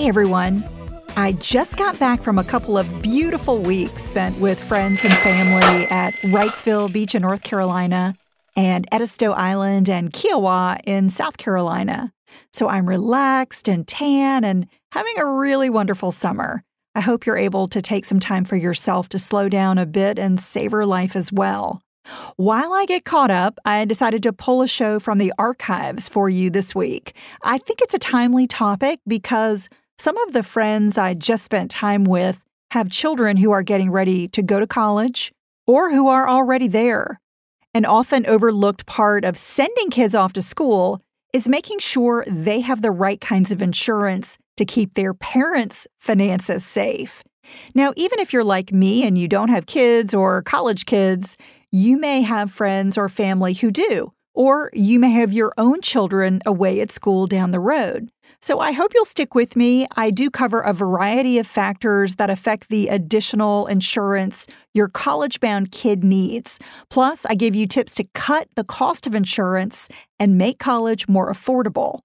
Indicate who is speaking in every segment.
Speaker 1: Hey everyone. I just got back from a couple of beautiful weeks spent with friends and family at Wrightsville Beach in North Carolina and Edisto Island and Kiawah in South Carolina. So I'm relaxed and tan and having a really wonderful summer. I hope you're able to take some time for yourself to slow down a bit and savor life as well. While I get caught up, I decided to pull a show from the archives for you this week. I think it's a timely topic because some of the friends I just spent time with have children who are getting ready to go to college or who are already there. An often overlooked part of sending kids off to school is making sure they have the right kinds of insurance to keep their parents' finances safe. Now, even if you're like me and you don't have kids or college kids, you may have friends or family who do, or you may have your own children away at school down the road. So I hope you'll stick with me. I do cover a variety of factors that affect the additional insurance your college bound kid needs. Plus, I give you tips to cut the cost of insurance and make college more affordable.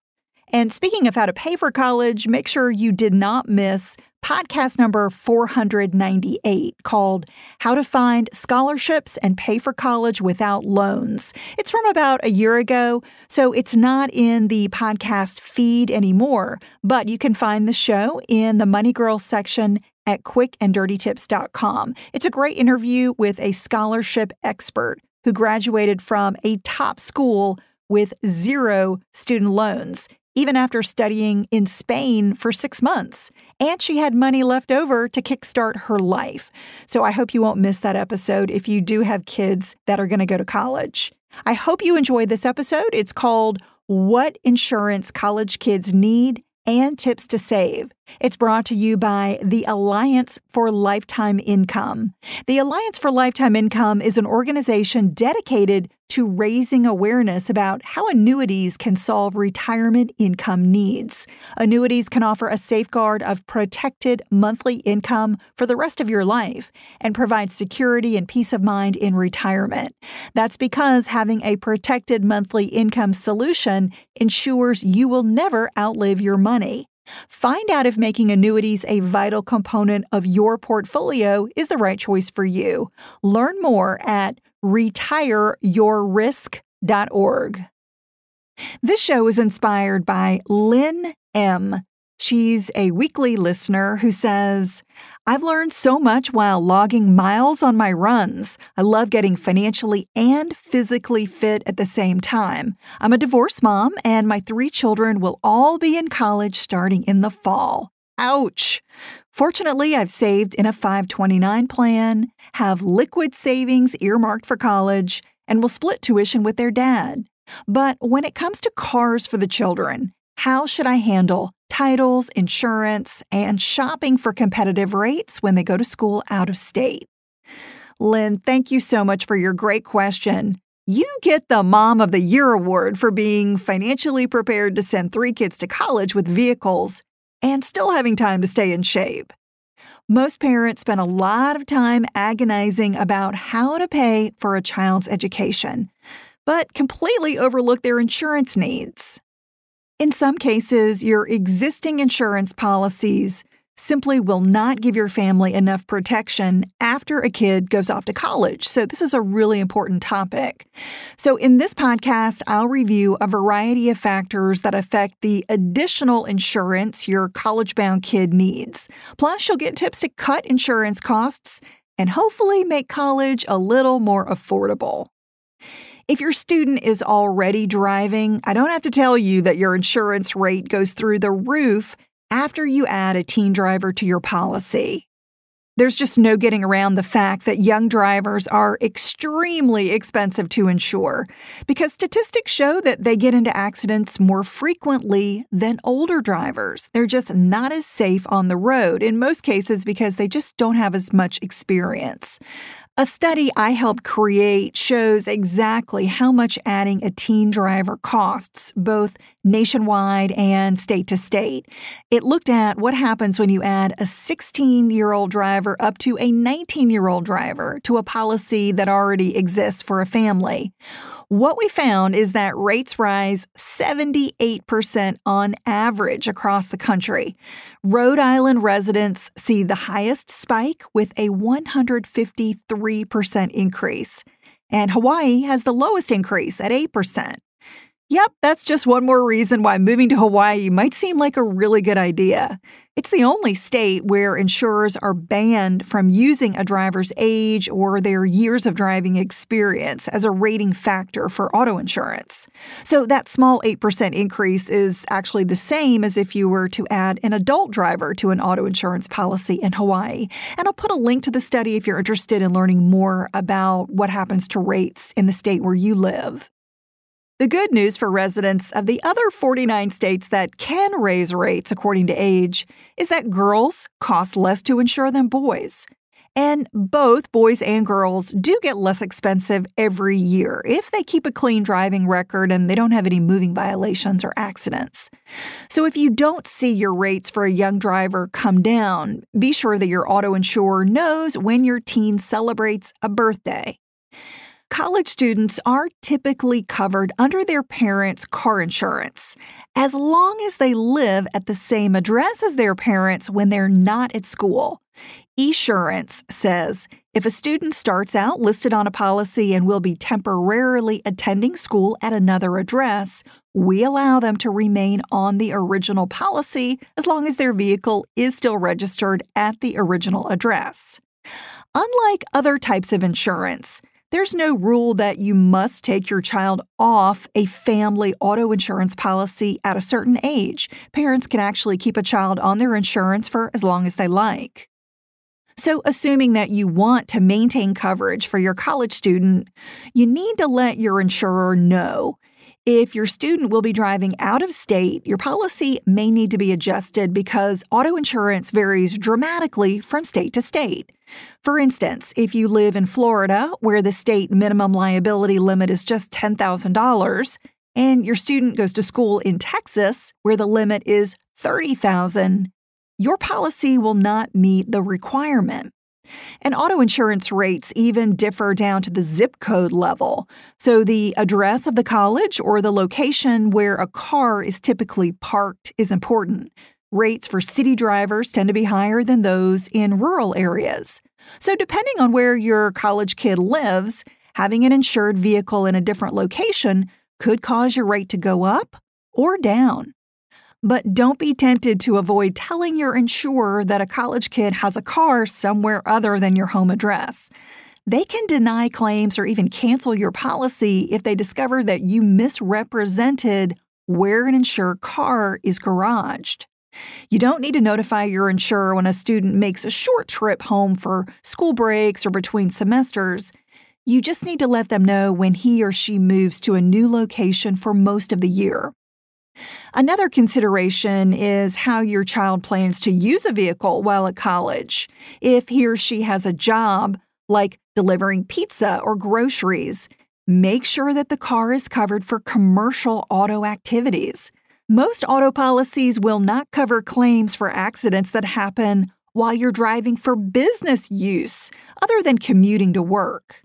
Speaker 1: And speaking of how to pay for college, make sure you did not miss podcast number 498 called How to Find Scholarships and Pay for College Without Loans. It's from about a year ago, so it's not in the podcast feed anymore, but you can find the show in the Money Girl section at quickanddirtytips.com. It's a great interview with a scholarship expert who graduated from a top school with zero student loans even after studying in Spain for six months. And she had money left over to kickstart her life. So I hope you won't miss that episode if you do have kids that are going to go to college. I hope you enjoyed this episode. It's called What Insurance College Kids Need and tips to save. It's brought to you by the Alliance for Lifetime Income. The Alliance for Lifetime Income is an organization dedicated to raising awareness about how annuities can solve retirement income needs. Annuities can offer a safeguard of protected monthly income for the rest of your life and provide security and peace of mind in retirement. That's because having a protected monthly income solution ensures you will never outlive your money. Find out if making annuities a vital component of your portfolio is the right choice for you. Learn more at retireyourrisk.org. This show is inspired by Lynn M. She's a weekly listener who says, I've learned so much while logging miles on my runs. I love getting financially and physically fit at the same time. I'm a divorced mom, and my three children will all be in college starting in the fall. Ouch! Fortunately, I've saved in a 529 plan, have liquid savings earmarked for college, and will split tuition with their dad. But when it comes to cars for the children, how should I handle titles, insurance, and shopping for competitive rates when they go to school out of state? Lynn, thank you so much for your great question. You get the Mom of the Year award for being financially prepared to send three kids to college with vehicles and still having time to stay in shape. Most parents spend a lot of time agonizing about how to pay for a child's education, but completely overlook their insurance needs. In some cases, your existing insurance policies simply will not give your family enough protection after a kid goes off to college. So, this is a really important topic. So, in this podcast, I'll review a variety of factors that affect the additional insurance your college bound kid needs. Plus, you'll get tips to cut insurance costs and hopefully make college a little more affordable. If your student is already driving, I don't have to tell you that your insurance rate goes through the roof after you add a teen driver to your policy. There's just no getting around the fact that young drivers are extremely expensive to insure because statistics show that they get into accidents more frequently than older drivers. They're just not as safe on the road, in most cases, because they just don't have as much experience. A study I helped create shows exactly how much adding a teen driver costs, both nationwide and state to state. It looked at what happens when you add a 16 year old driver up to a 19 year old driver to a policy that already exists for a family. What we found is that rates rise 78% on average across the country. Rhode Island residents see the highest spike with a 153% increase, and Hawaii has the lowest increase at 8%. Yep, that's just one more reason why moving to Hawaii might seem like a really good idea. It's the only state where insurers are banned from using a driver's age or their years of driving experience as a rating factor for auto insurance. So that small 8% increase is actually the same as if you were to add an adult driver to an auto insurance policy in Hawaii. And I'll put a link to the study if you're interested in learning more about what happens to rates in the state where you live. The good news for residents of the other 49 states that can raise rates according to age is that girls cost less to insure than boys. And both boys and girls do get less expensive every year if they keep a clean driving record and they don't have any moving violations or accidents. So if you don't see your rates for a young driver come down, be sure that your auto insurer knows when your teen celebrates a birthday college students are typically covered under their parents' car insurance as long as they live at the same address as their parents when they're not at school. Esurance says if a student starts out listed on a policy and will be temporarily attending school at another address, we allow them to remain on the original policy as long as their vehicle is still registered at the original address. Unlike other types of insurance, there's no rule that you must take your child off a family auto insurance policy at a certain age. Parents can actually keep a child on their insurance for as long as they like. So, assuming that you want to maintain coverage for your college student, you need to let your insurer know if your student will be driving out of state, your policy may need to be adjusted because auto insurance varies dramatically from state to state. For instance, if you live in Florida, where the state minimum liability limit is just $10,000, and your student goes to school in Texas, where the limit is 30,000, your policy will not meet the requirement. And auto insurance rates even differ down to the zip code level. So, the address of the college or the location where a car is typically parked is important. Rates for city drivers tend to be higher than those in rural areas. So, depending on where your college kid lives, having an insured vehicle in a different location could cause your rate to go up or down. But don't be tempted to avoid telling your insurer that a college kid has a car somewhere other than your home address. They can deny claims or even cancel your policy if they discover that you misrepresented where an insured car is garaged. You don't need to notify your insurer when a student makes a short trip home for school breaks or between semesters. You just need to let them know when he or she moves to a new location for most of the year. Another consideration is how your child plans to use a vehicle while at college. If he or she has a job, like delivering pizza or groceries, make sure that the car is covered for commercial auto activities. Most auto policies will not cover claims for accidents that happen while you're driving for business use, other than commuting to work.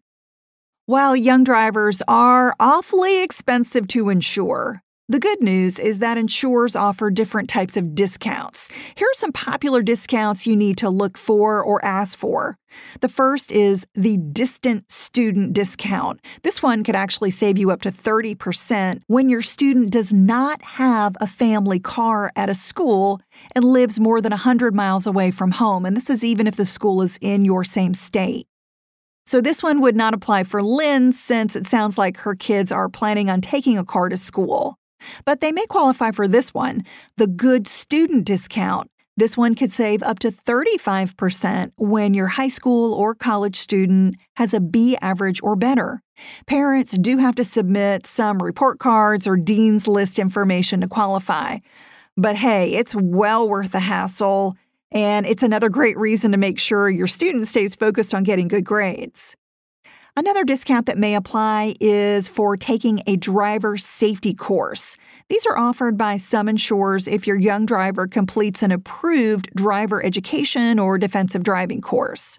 Speaker 1: While young drivers are awfully expensive to insure, The good news is that insurers offer different types of discounts. Here are some popular discounts you need to look for or ask for. The first is the distant student discount. This one could actually save you up to 30% when your student does not have a family car at a school and lives more than 100 miles away from home. And this is even if the school is in your same state. So, this one would not apply for Lynn since it sounds like her kids are planning on taking a car to school. But they may qualify for this one the good student discount. This one could save up to 35% when your high school or college student has a B average or better. Parents do have to submit some report cards or Dean's List information to qualify. But hey, it's well worth the hassle, and it's another great reason to make sure your student stays focused on getting good grades. Another discount that may apply is for taking a driver safety course. These are offered by some insurers if your young driver completes an approved driver education or defensive driving course.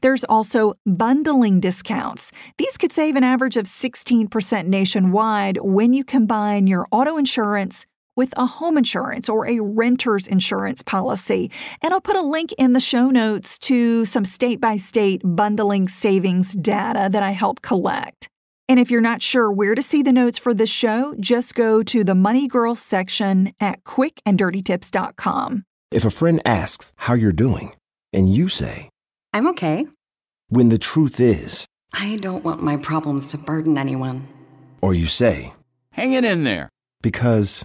Speaker 1: There's also bundling discounts. These could save an average of 16% nationwide when you combine your auto insurance with a home insurance or a renter's insurance policy. And I'll put a link in the show notes to some state by state bundling savings data that I help collect. And if you're not sure where to see the notes for this show, just go to the Money Girl section at quickanddirtytips.com.
Speaker 2: If a friend asks how you're doing, and you say,
Speaker 3: I'm okay,
Speaker 2: when the truth is,
Speaker 3: I don't want my problems to burden anyone.
Speaker 2: or you say,
Speaker 4: Hang it in there.
Speaker 2: because,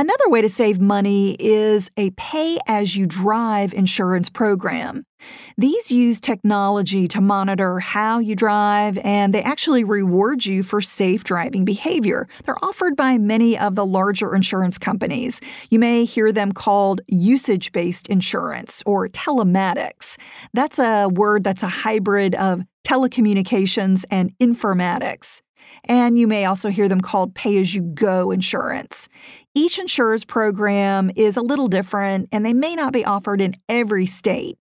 Speaker 1: Another way to save money is a pay as you drive insurance program. These use technology to monitor how you drive and they actually reward you for safe driving behavior. They're offered by many of the larger insurance companies. You may hear them called usage based insurance or telematics. That's a word that's a hybrid of telecommunications and informatics. And you may also hear them called pay as you go insurance. Each insurer's program is a little different, and they may not be offered in every state.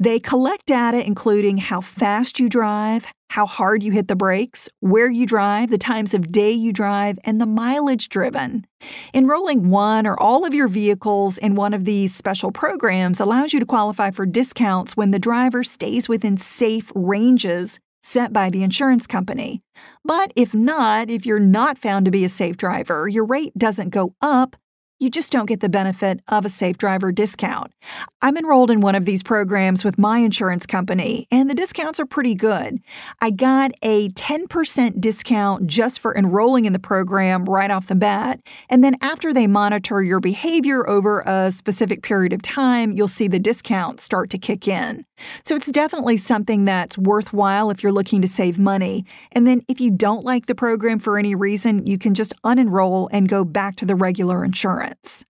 Speaker 1: They collect data including how fast you drive, how hard you hit the brakes, where you drive, the times of day you drive, and the mileage driven. Enrolling one or all of your vehicles in one of these special programs allows you to qualify for discounts when the driver stays within safe ranges set by the insurance company. But if not, if you're not found to be a safe driver, your rate doesn't go up. You just don't get the benefit of a safe driver discount. I'm enrolled in one of these programs with my insurance company, and the discounts are pretty good. I got a 10% discount just for enrolling in the program right off the bat. And then after they monitor your behavior over a specific period of time, you'll see the discount start to kick in. So it's definitely something that's worthwhile if you're looking to save money. And then if you don't like the program for any reason, you can just unenroll and go back to the regular insurance.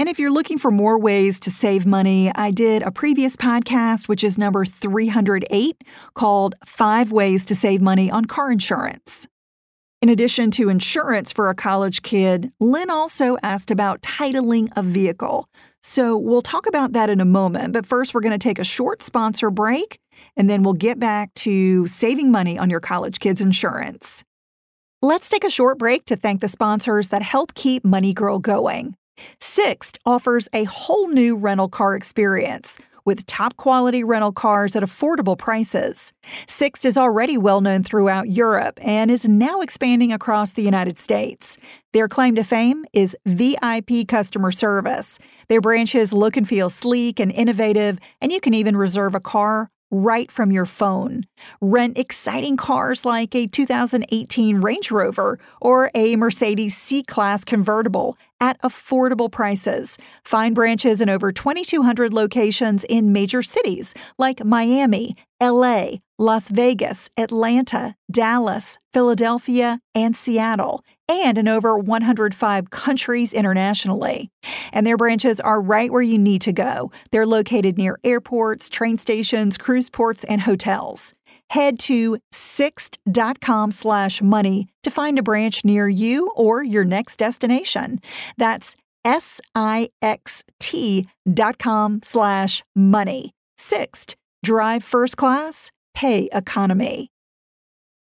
Speaker 1: And if you're looking for more ways to save money, I did a previous podcast, which is number 308, called Five Ways to Save Money on Car Insurance. In addition to insurance for a college kid, Lynn also asked about titling a vehicle. So we'll talk about that in a moment. But first, we're going to take a short sponsor break, and then we'll get back to saving money on your college kids' insurance. Let's take a short break to thank the sponsors that help keep Money Girl going. Sixt offers a whole new rental car experience with top quality rental cars at affordable prices. Sixt is already well known throughout Europe and is now expanding across the United States. Their claim to fame is VIP customer service. Their branches look and feel sleek and innovative, and you can even reserve a car right from your phone. Rent exciting cars like a 2018 Range Rover or a Mercedes C Class convertible at affordable prices. Find branches in over 2,200 locations in major cities like Miami, LA, Las Vegas, Atlanta, Dallas, Philadelphia, and Seattle and in over 105 countries internationally. And their branches are right where you need to go. They're located near airports, train stations, cruise ports, and hotels. Head to sixt.com slash money to find a branch near you or your next destination. That's S-I-X-T dot com slash money. Sixt. Drive first class, pay economy.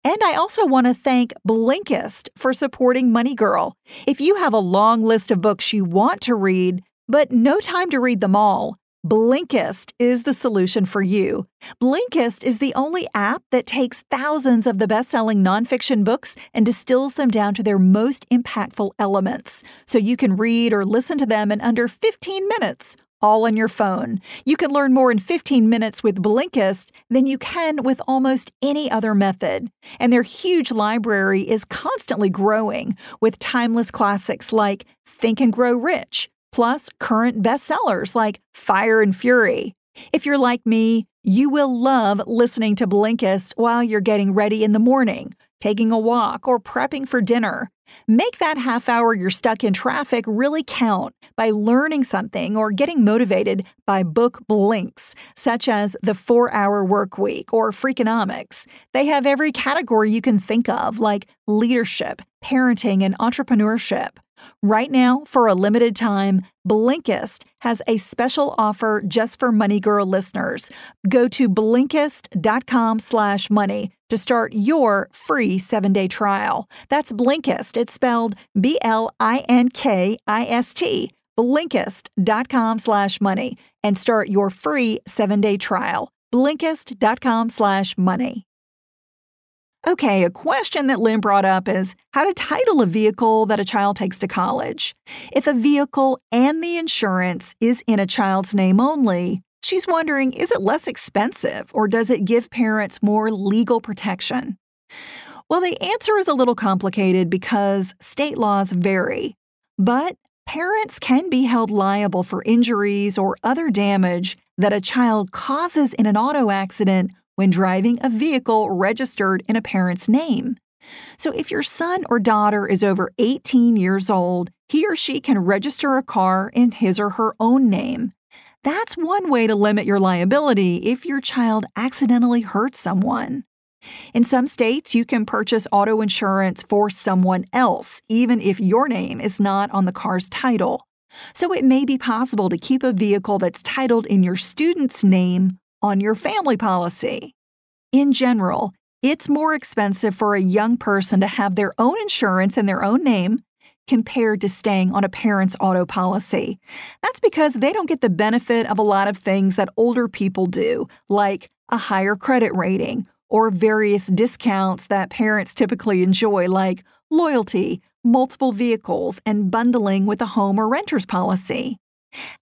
Speaker 1: And I also want to thank Blinkist for supporting Money Girl. If you have a long list of books you want to read, but no time to read them all, Blinkist is the solution for you. Blinkist is the only app that takes thousands of the best selling nonfiction books and distills them down to their most impactful elements so you can read or listen to them in under 15 minutes all on your phone. You can learn more in 15 minutes with Blinkist than you can with almost any other method. And their huge library is constantly growing with timeless classics like Think and Grow Rich, plus current bestsellers like Fire and Fury. If you're like me, you will love listening to Blinkist while you're getting ready in the morning, taking a walk, or prepping for dinner. Make that half hour you're stuck in traffic really count by learning something or getting motivated by book blinks, such as The Four Hour Work Week or Freakonomics. They have every category you can think of, like leadership, parenting, and entrepreneurship. Right now, for a limited time, Blinkist has a special offer just for Money Girl listeners. Go to Blinkist.com slash money to start your free seven-day trial. That's Blinkist. It's spelled B-L-I-N-K-I-S-T. Blinkist.com slash money and start your free seven-day trial. Blinkist.com slash money. Okay, a question that Lynn brought up is how to title a vehicle that a child takes to college. If a vehicle and the insurance is in a child's name only, she's wondering is it less expensive or does it give parents more legal protection? Well, the answer is a little complicated because state laws vary, but parents can be held liable for injuries or other damage that a child causes in an auto accident when driving a vehicle registered in a parent's name. So, if your son or daughter is over 18 years old, he or she can register a car in his or her own name. That's one way to limit your liability if your child accidentally hurts someone. In some states, you can purchase auto insurance for someone else, even if your name is not on the car's title. So it may be possible to keep a vehicle that's titled in your student's name on your family policy. In general, it's more expensive for a young person to have their own insurance in their own name compared to staying on a parent's auto policy. That's because they don't get the benefit of a lot of things that older people do, like a higher credit rating or various discounts that parents typically enjoy, like loyalty, multiple vehicles, and bundling with a home or renter's policy.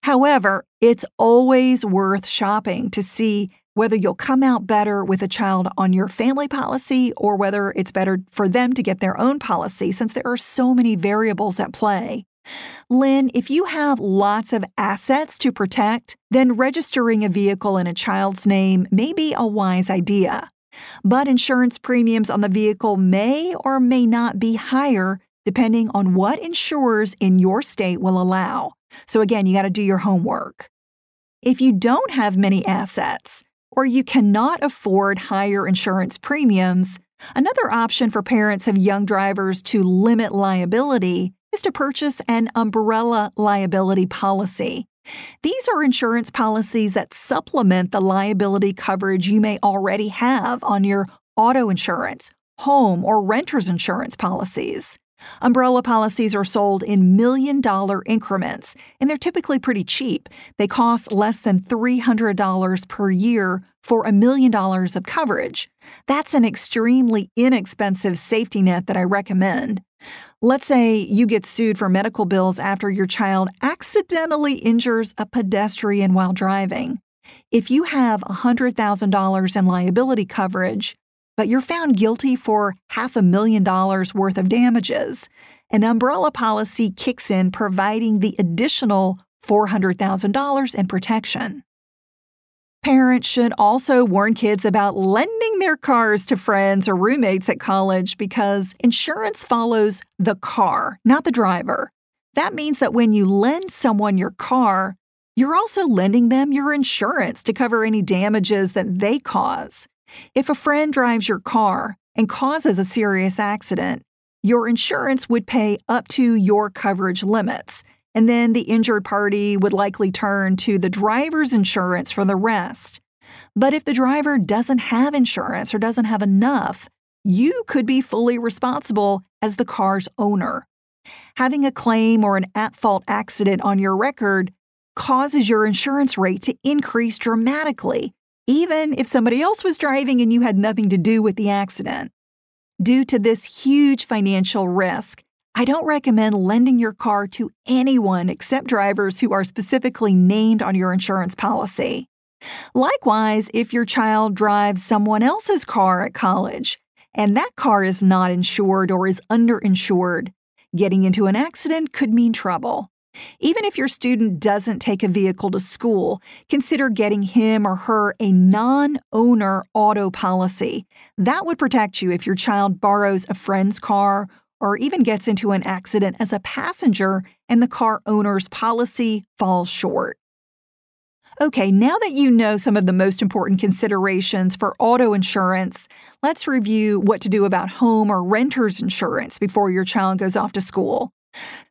Speaker 1: However, it's always worth shopping to see whether you'll come out better with a child on your family policy or whether it's better for them to get their own policy since there are so many variables at play. Lynn, if you have lots of assets to protect, then registering a vehicle in a child's name may be a wise idea. But insurance premiums on the vehicle may or may not be higher depending on what insurers in your state will allow. So, again, you got to do your homework. If you don't have many assets, or you cannot afford higher insurance premiums, another option for parents of young drivers to limit liability is to purchase an umbrella liability policy. These are insurance policies that supplement the liability coverage you may already have on your auto insurance, home, or renter's insurance policies. Umbrella policies are sold in million dollar increments, and they're typically pretty cheap. They cost less than $300 per year for a million dollars of coverage. That's an extremely inexpensive safety net that I recommend. Let's say you get sued for medical bills after your child accidentally injures a pedestrian while driving. If you have $100,000 in liability coverage, but you're found guilty for half a million dollars worth of damages. An umbrella policy kicks in, providing the additional $400,000 in protection. Parents should also warn kids about lending their cars to friends or roommates at college because insurance follows the car, not the driver. That means that when you lend someone your car, you're also lending them your insurance to cover any damages that they cause. If a friend drives your car and causes a serious accident, your insurance would pay up to your coverage limits, and then the injured party would likely turn to the driver's insurance for the rest. But if the driver doesn't have insurance or doesn't have enough, you could be fully responsible as the car's owner. Having a claim or an at fault accident on your record causes your insurance rate to increase dramatically even if somebody else was driving and you had nothing to do with the accident. Due to this huge financial risk, I don't recommend lending your car to anyone except drivers who are specifically named on your insurance policy. Likewise, if your child drives someone else's car at college and that car is not insured or is underinsured, getting into an accident could mean trouble. Even if your student doesn't take a vehicle to school, consider getting him or her a non owner auto policy. That would protect you if your child borrows a friend's car or even gets into an accident as a passenger and the car owner's policy falls short. Okay, now that you know some of the most important considerations for auto insurance, let's review what to do about home or renter's insurance before your child goes off to school.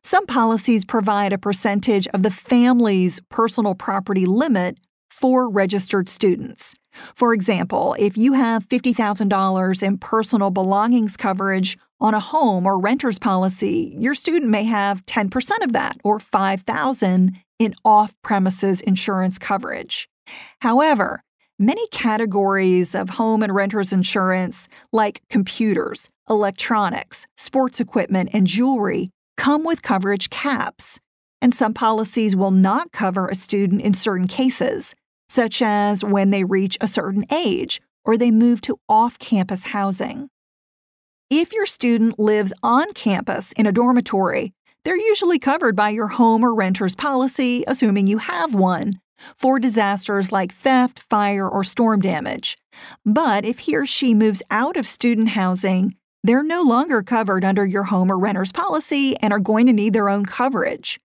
Speaker 1: Some policies provide a percentage of the family's personal property limit for registered students. For example, if you have $50,000 in personal belongings coverage on a home or renter's policy, your student may have 10% of that or 5,000 in off-premises insurance coverage. However, many categories of home and renter's insurance like computers, electronics, sports equipment, and jewelry come with coverage caps, and some policies will not cover a student in certain cases, such as when they reach a certain age or they move to off campus housing. If your student lives on campus in a dormitory, they're usually covered by your home or renter's policy, assuming you have one, for disasters like theft, fire, or storm damage. But if he or she moves out of student housing, they're no longer covered under your home or renter's policy and are going to need their own coverage.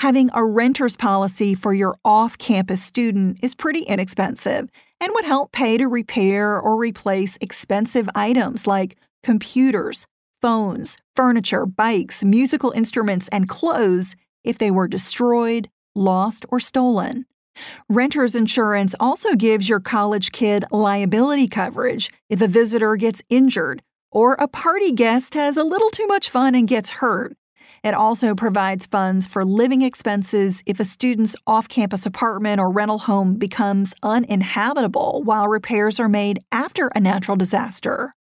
Speaker 1: Having a renter's policy for your off campus student is pretty inexpensive and would help pay to repair or replace expensive items like computers, phones, furniture, bikes, musical instruments, and clothes if they were destroyed, lost, or stolen. Renter's insurance also gives your college kid liability coverage if a visitor gets injured or a party guest has a little too much fun and gets hurt. It also provides funds for living expenses if a student's off campus apartment or rental home becomes uninhabitable while repairs are made after a natural disaster.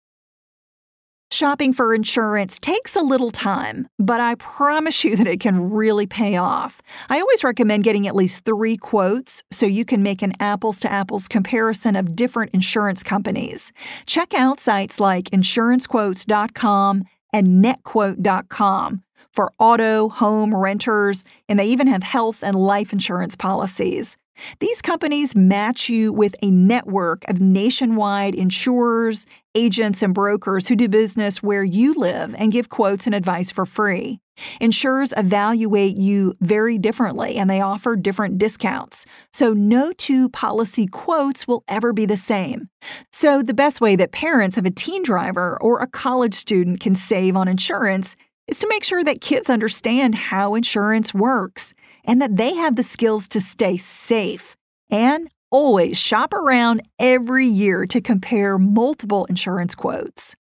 Speaker 1: Shopping for insurance takes a little time, but I promise you that it can really pay off. I always recommend getting at least three quotes so you can make an apples to apples comparison of different insurance companies. Check out sites like insurancequotes.com and netquote.com for auto, home, renters, and they even have health and life insurance policies. These companies match you with a network of nationwide insurers, agents, and brokers who do business where you live and give quotes and advice for free. Insurers evaluate you very differently and they offer different discounts. So, no two policy quotes will ever be the same. So, the best way that parents of a teen driver or a college student can save on insurance is to make sure that kids understand how insurance works and that they have the skills to stay safe and always shop around every year to compare multiple insurance quotes.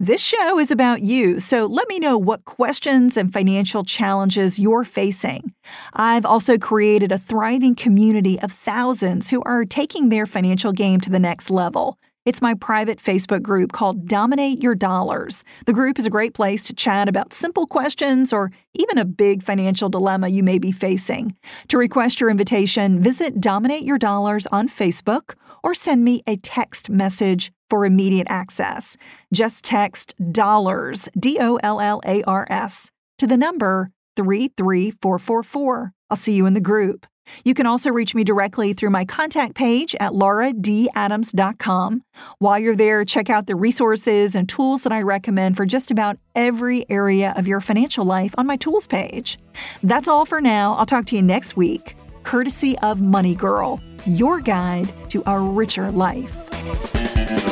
Speaker 1: This show is about you, so let me know what questions and financial challenges you're facing. I've also created a thriving community of thousands who are taking their financial game to the next level. It's my private Facebook group called Dominate Your Dollars. The group is a great place to chat about simple questions or even a big financial dilemma you may be facing. To request your invitation, visit Dominate Your Dollars on Facebook or send me a text message for immediate access. Just text dollars, D O L L A R S, to the number 33444. I'll see you in the group. You can also reach me directly through my contact page at lauradadams.com. While you're there, check out the resources and tools that I recommend for just about every area of your financial life on my tools page. That's all for now. I'll talk to you next week, courtesy of Money Girl, your guide to a richer life.